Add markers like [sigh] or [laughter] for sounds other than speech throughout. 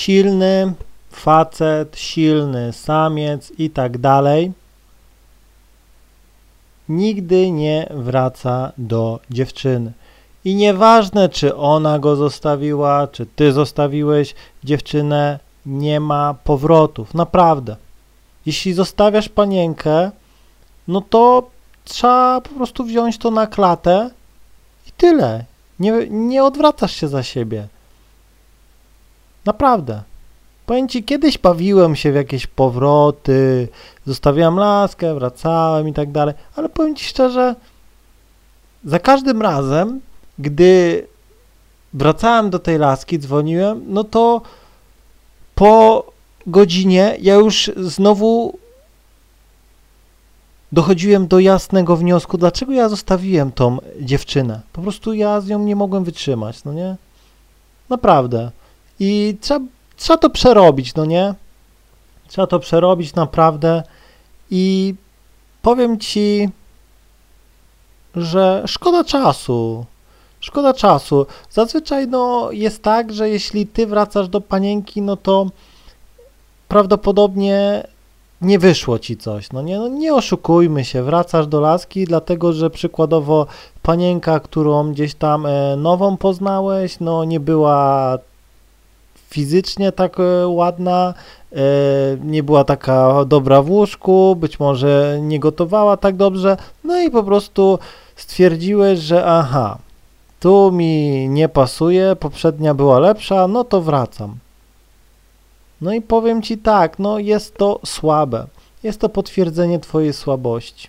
silny facet, silny samiec i tak dalej, nigdy nie wraca do dziewczyny. I nieważne, czy ona go zostawiła, czy ty zostawiłeś dziewczynę, nie ma powrotów, naprawdę. Jeśli zostawiasz panienkę, no to trzeba po prostu wziąć to na klatę i tyle. Nie, nie odwracasz się za siebie. Naprawdę. Powiem ci, kiedyś bawiłem się w jakieś powroty, zostawiałem laskę, wracałem i tak dalej, ale powiem ci szczerze, za każdym razem, gdy wracałem do tej laski, dzwoniłem, no to po godzinie ja już znowu dochodziłem do jasnego wniosku, dlaczego ja zostawiłem tą dziewczynę. Po prostu ja z nią nie mogłem wytrzymać, no nie? Naprawdę. I trzeba, trzeba to przerobić, no nie? Trzeba to przerobić naprawdę i powiem ci, że szkoda czasu. Szkoda czasu. Zazwyczaj no, jest tak, że jeśli ty wracasz do panienki, no to prawdopodobnie nie wyszło ci coś. No nie, no nie oszukujmy się, wracasz do laski, dlatego że przykładowo panienka, którą gdzieś tam e, nową poznałeś, no nie była fizycznie tak e, ładna, e, nie była taka dobra w łóżku, być może nie gotowała tak dobrze, no i po prostu stwierdziłeś, że aha, tu mi nie pasuje, poprzednia była lepsza, no to wracam. No i powiem Ci tak, no jest to słabe. Jest to potwierdzenie Twojej słabości.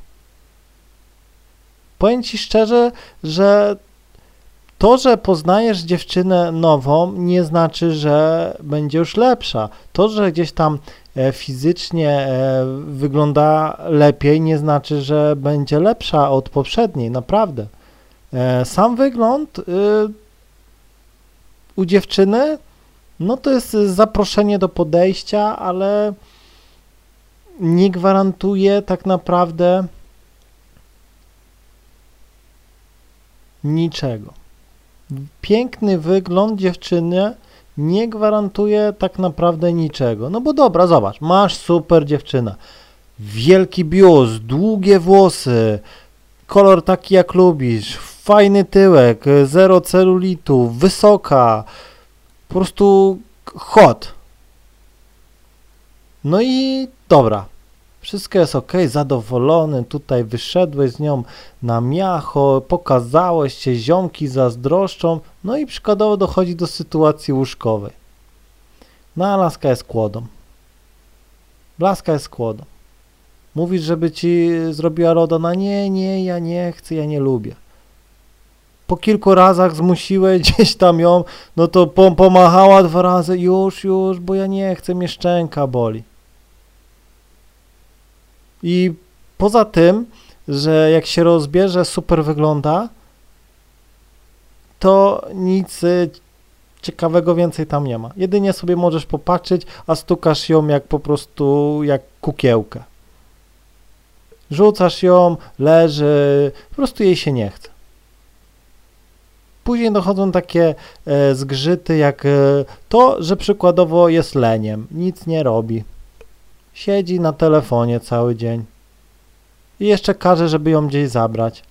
Powiem Ci szczerze, że to, że poznajesz dziewczynę nową, nie znaczy, że będzie już lepsza. To, że gdzieś tam e, fizycznie e, wygląda lepiej, nie znaczy, że będzie lepsza od poprzedniej, naprawdę. E, sam wygląd y, u dziewczyny, no to jest zaproszenie do podejścia, ale nie gwarantuje tak naprawdę niczego. Piękny wygląd dziewczyny nie gwarantuje tak naprawdę niczego. No bo dobra, zobacz, masz super dziewczynę, wielki biust, długie włosy, kolor taki jak lubisz, fajny tyłek, zero celulitu, wysoka, po prostu hot. No i dobra, wszystko jest ok, zadowolony, tutaj wyszedłeś z nią na miacho, pokazałeś się, ziomki zazdroszczą, no i przykładowo dochodzi do sytuacji łóżkowej. No a laska jest kłodą. Laska jest kłodą. Mówisz, żeby ci zrobiła RODO, no nie, nie, ja nie chcę, ja nie lubię. Po kilku razach zmusiłeś [laughs] gdzieś tam ją, no to pomachała dwa razy, już, już, bo ja nie chcę, mnie szczęka boli. I poza tym, że jak się rozbierze, super wygląda, to nic y, ciekawego więcej tam nie ma. Jedynie sobie możesz popatrzeć, a stukasz ją jak po prostu jak kukiełkę. Rzucasz ją, leży, po prostu jej się nie chce. Później dochodzą takie e, zgrzyty jak e, to, że przykładowo jest leniem, nic nie robi. Siedzi na telefonie cały dzień. I jeszcze każe, żeby ją gdzieś zabrać.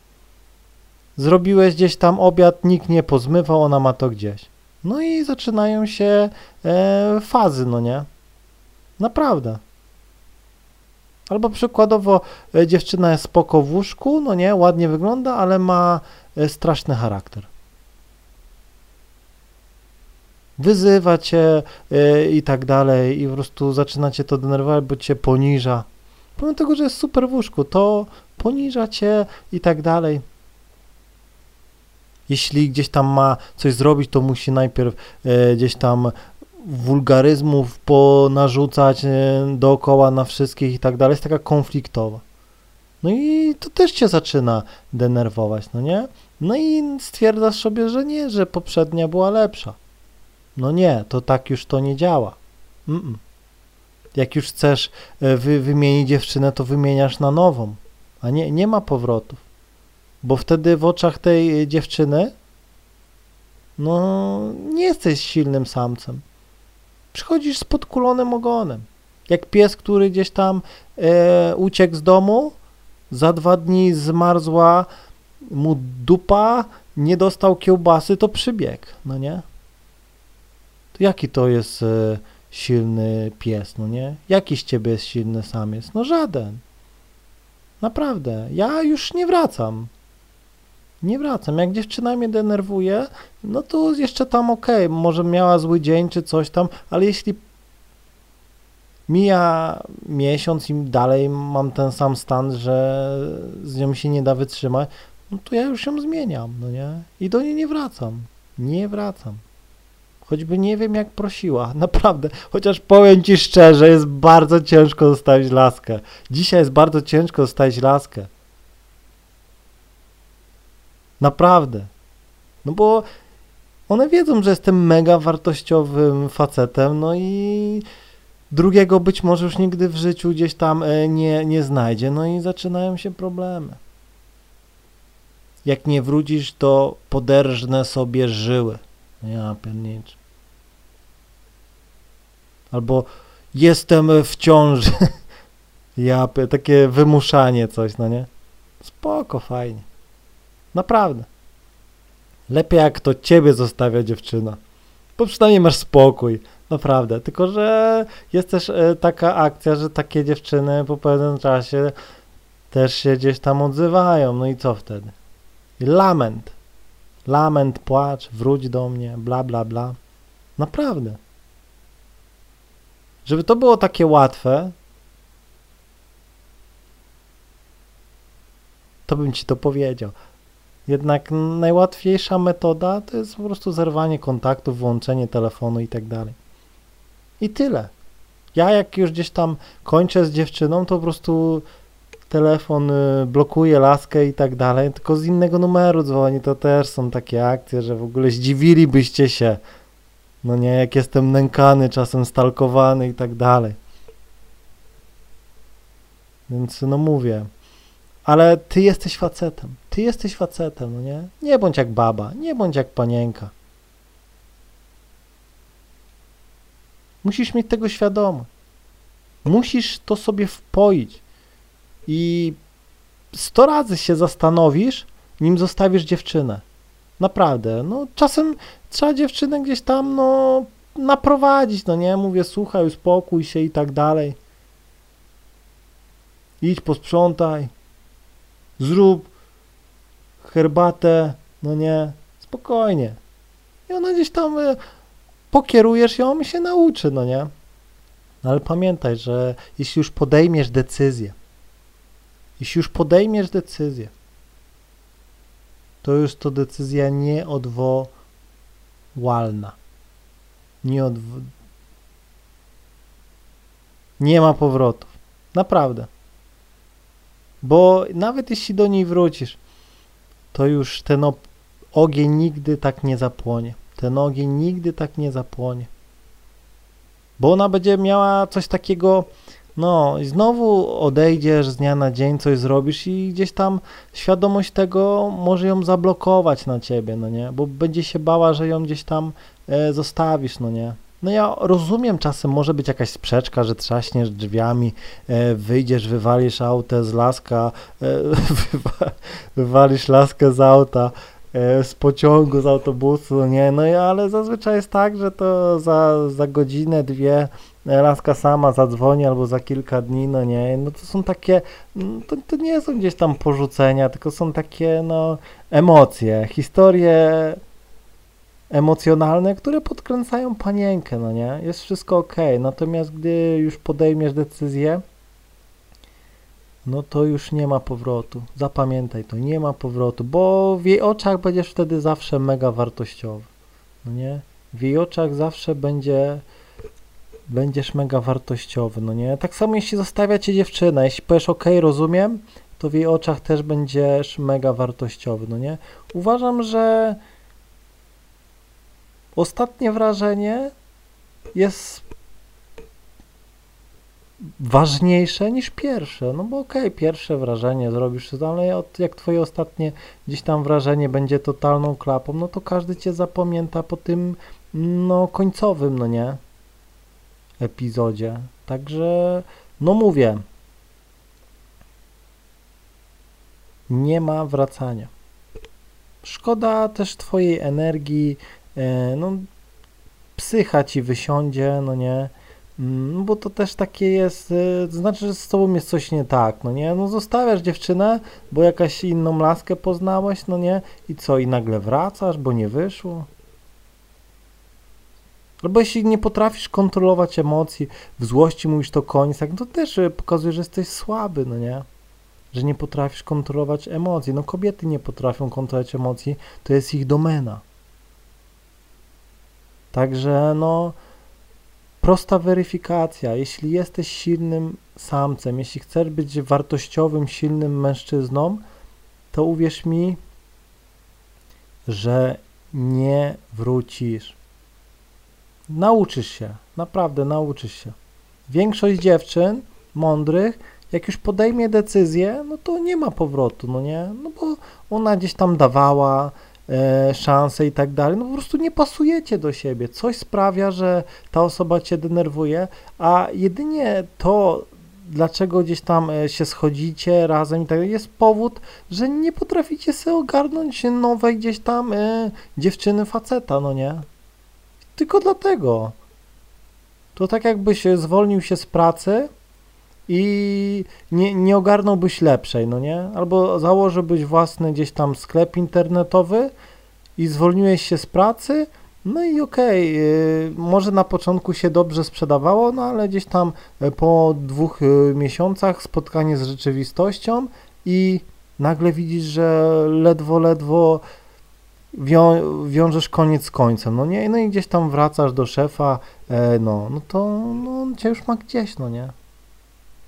Zrobiłeś gdzieś tam obiad, nikt nie pozmywał, ona ma to gdzieś. No i zaczynają się e, fazy, no nie? Naprawdę. Albo przykładowo e, dziewczyna jest spoko w łóżku, no nie, ładnie wygląda, ale ma e, straszny charakter. Wyzywa cię e, i tak dalej i po prostu zaczyna cię to denerwować, bo cię poniża. Pomimo tego, że jest super w łóżku, to poniża cię i tak dalej. Jeśli gdzieś tam ma coś zrobić, to musi najpierw e, gdzieś tam wulgaryzmów ponarzucać e, dookoła na wszystkich i tak dalej, jest taka konfliktowa. No i to też cię zaczyna denerwować, no nie? No i stwierdzasz sobie, że nie, że poprzednia była lepsza. No nie, to tak już to nie działa. Mm -mm. Jak już chcesz e, wy, wymienić dziewczynę, to wymieniasz na nową, a nie, nie ma powrotów. Bo wtedy w oczach tej dziewczyny no nie jesteś silnym samcem. Przychodzisz z podkulonym ogonem. Jak pies, który gdzieś tam e, uciekł z domu, za dwa dni zmarzła mu dupa, nie dostał kiełbasy, to przybiegł, no nie? Jaki to jest e, silny pies, no nie? Jaki z ciebie jest silny samiec? No żaden. Naprawdę. Ja już nie wracam. Nie wracam. Jak dziewczyna mnie denerwuje, no to jeszcze tam okej, okay. może miała zły dzień czy coś tam, ale jeśli mija miesiąc i dalej mam ten sam stan, że z nią się nie da wytrzymać, no to ja już ją zmieniam, no nie? I do niej nie wracam. Nie wracam. Choćby nie wiem, jak prosiła. [laughs] Naprawdę. Chociaż powiem ci szczerze, jest bardzo ciężko zostawić laskę. Dzisiaj jest bardzo ciężko zostawić laskę. Naprawdę. No bo one wiedzą, że jestem mega wartościowym facetem, no i drugiego być może już nigdy w życiu gdzieś tam e, nie, nie znajdzie, no i zaczynają się problemy. Jak nie wrócisz, to poderżnę sobie żyły. Ja pierniczę. Albo jestem w ciąży. [laughs] Ja, takie wymuszanie coś, no nie? Spoko, fajnie. Naprawdę. Lepiej jak to ciebie zostawia dziewczyna. Bo przynajmniej masz spokój. Naprawdę. Tylko, że jest też e, taka akcja, że takie dziewczyny po pewnym czasie też się gdzieś tam odzywają. No i co wtedy? I lament. Lament, płacz, wróć do mnie, bla, bla, bla. Naprawdę. Żeby to było takie łatwe, to bym ci to powiedział. Jednak najłatwiejsza metoda to jest po prostu zerwanie kontaktu, włączenie telefonu i tak dalej. I tyle. Ja jak już gdzieś tam kończę z dziewczyną, to po prostu telefon y, blokuje laskę i tak dalej, tylko z innego numeru dzwoni, to też są takie akcje, że w ogóle zdziwilibyście się, no nie, jak jestem nękany, czasem stalkowany i tak dalej. Więc no mówię, ale ty jesteś facetem, ty jesteś facetem, no nie? Nie bądź jak baba, nie bądź jak panienka. Musisz mieć tego świadomość. Musisz to sobie wpoić i sto razy się zastanowisz, nim zostawisz dziewczynę. Naprawdę, no czasem trzeba dziewczynę gdzieś tam, no, naprowadzić, no nie, mówię, słuchaj, uspokój się i tak dalej. Idź, posprzątaj, zrób herbatę, no nie, spokojnie. I ona gdzieś tam e, pokierujesz ją i się nauczy, no nie. No ale pamiętaj, że jeśli już podejmiesz decyzję, jeśli już podejmiesz decyzję, to już to decyzja nieodwołalna. Nieodw... Nie ma powrotów. Naprawdę. Bo nawet jeśli do niej wrócisz, to już ten ogień nigdy tak nie zapłonie. Ten ogień nigdy tak nie zapłonie. Bo ona będzie miała coś takiego, no i znowu odejdziesz z dnia na dzień, coś zrobisz i gdzieś tam świadomość tego może ją zablokować na ciebie, no nie? Bo będzie się bała, że ją gdzieś tam e, zostawisz, no nie? No ja rozumiem, czasem może być jakaś sprzeczka, że trzaśniesz drzwiami, e, wyjdziesz, wywalisz autę z laska, e, [laughs] wywa, wywalisz laskę z auta, e, z pociągu, z autobusu, no nie, no ale zazwyczaj jest tak, że to za, za godzinę, dwie laska sama zadzwoni albo za kilka dni, no nie, no to są takie, mm, to, to nie są gdzieś tam porzucenia, tylko są takie, no, emocje, historie emocjonalne, które podkręcają panienkę, no nie? Jest wszystko ok. Natomiast gdy już podejmiesz decyzję, no to już nie ma powrotu. Zapamiętaj to, nie ma powrotu, bo w jej oczach będziesz wtedy zawsze mega wartościowy, no nie? W jej oczach zawsze będzie będziesz mega wartościowy, no nie? Tak samo jeśli zostawia cię dziewczyna, jeśli powiesz ok, rozumiem, to w jej oczach też będziesz mega wartościowy, no nie? Uważam, że ostatnie wrażenie jest ważniejsze niż pierwsze. No bo okej, okay, pierwsze wrażenie zrobisz, ale jak twoje ostatnie gdzieś tam wrażenie będzie totalną klapą, no to każdy cię zapamięta po tym no końcowym, no nie? Epizodzie. Także, no mówię, nie ma wracania. Szkoda też twojej energii, e, no psycha ci wysiądzie, no nie, no bo to też takie jest, e, to znaczy, że z tobą jest coś nie tak, no nie, no zostawiasz dziewczynę, bo jakaś inną laskę poznałeś, no nie, i co, i nagle wracasz, bo nie wyszło. Albo jeśli nie potrafisz kontrolować emocji, w złości mówisz to koniec, tak, no to też e, pokazuje, że jesteś słaby, no nie? Że nie potrafisz kontrolować emocji. No kobiety nie potrafią kontrolować emocji, to jest ich domena. Także no, prosta weryfikacja. Jeśli jesteś silnym samcem, jeśli chcesz być wartościowym, silnym mężczyzną, to uwierz mi, że nie wrócisz. Nauczysz się, naprawdę nauczysz się. Większość dziewczyn mądrych, jak już podejmie decyzję, no to nie ma powrotu, no nie? No bo ona gdzieś tam dawała e, szanse i tak dalej, no po prostu nie pasujecie do siebie. Coś sprawia, że ta osoba cię denerwuje, a jedynie to, dlaczego gdzieś tam e, się schodzicie razem i tak jest powód, że nie potraficie sobie ogarnąć nowej gdzieś tam e, dziewczyny faceta, no nie? Tylko dlatego. To tak jakbyś zwolnił się z pracy i nie, nie ogarnąłbyś lepszej, no nie? Albo założyłbyś własny gdzieś tam sklep internetowy i zwolniłeś się z pracy, no i okej, okay, może na początku się dobrze sprzedawało, no ale gdzieś tam e, po dwóch e, miesiącach spotkanie z rzeczywistością i nagle widzisz, że ledwo, ledwo wią, wiążesz koniec z końcem, no nie? No i gdzieś tam wracasz do szefa, e, no, no to no, on cię już ma gdzieś, no nie?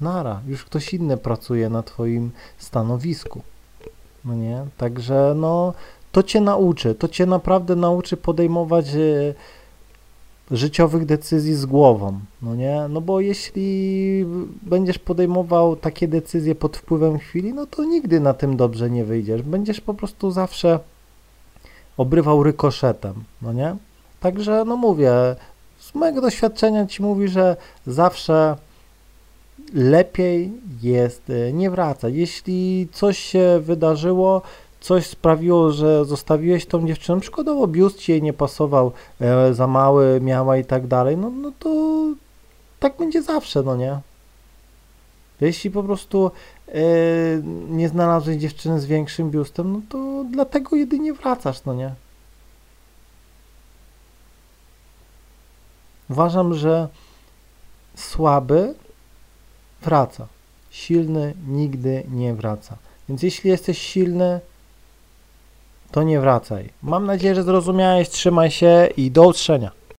Nara, już ktoś inny pracuje na twoim stanowisku, no nie? Także no, to cię nauczy, to cię naprawdę nauczy podejmować e, życiowych decyzji z głową, no nie? No bo jeśli będziesz podejmował takie decyzje pod wpływem chwili, no to nigdy na tym dobrze nie wyjdziesz. Będziesz po prostu zawsze obrywał rykoszetem, no nie? Także, no mówię, z mojego doświadczenia ci mówi, że zawsze lepiej jest e, nie wracać. Jeśli coś się wydarzyło, coś sprawiło, że zostawiłeś tą dziewczynę, przykładowo biust ci jej nie pasował, e, za mały miała i tak dalej, no, no to tak będzie zawsze, no nie? Jeśli po prostu e, nie znalazłeś dziewczyny z większym biustem, no to dlatego jedynie wracasz, no nie? Uważam, że słaby wraca. Silny nigdy nie wraca. Więc jeśli jesteś silny, to nie wracaj. Mam nadzieję, że zrozumiałeś. Trzymaj się i do usłyszenia.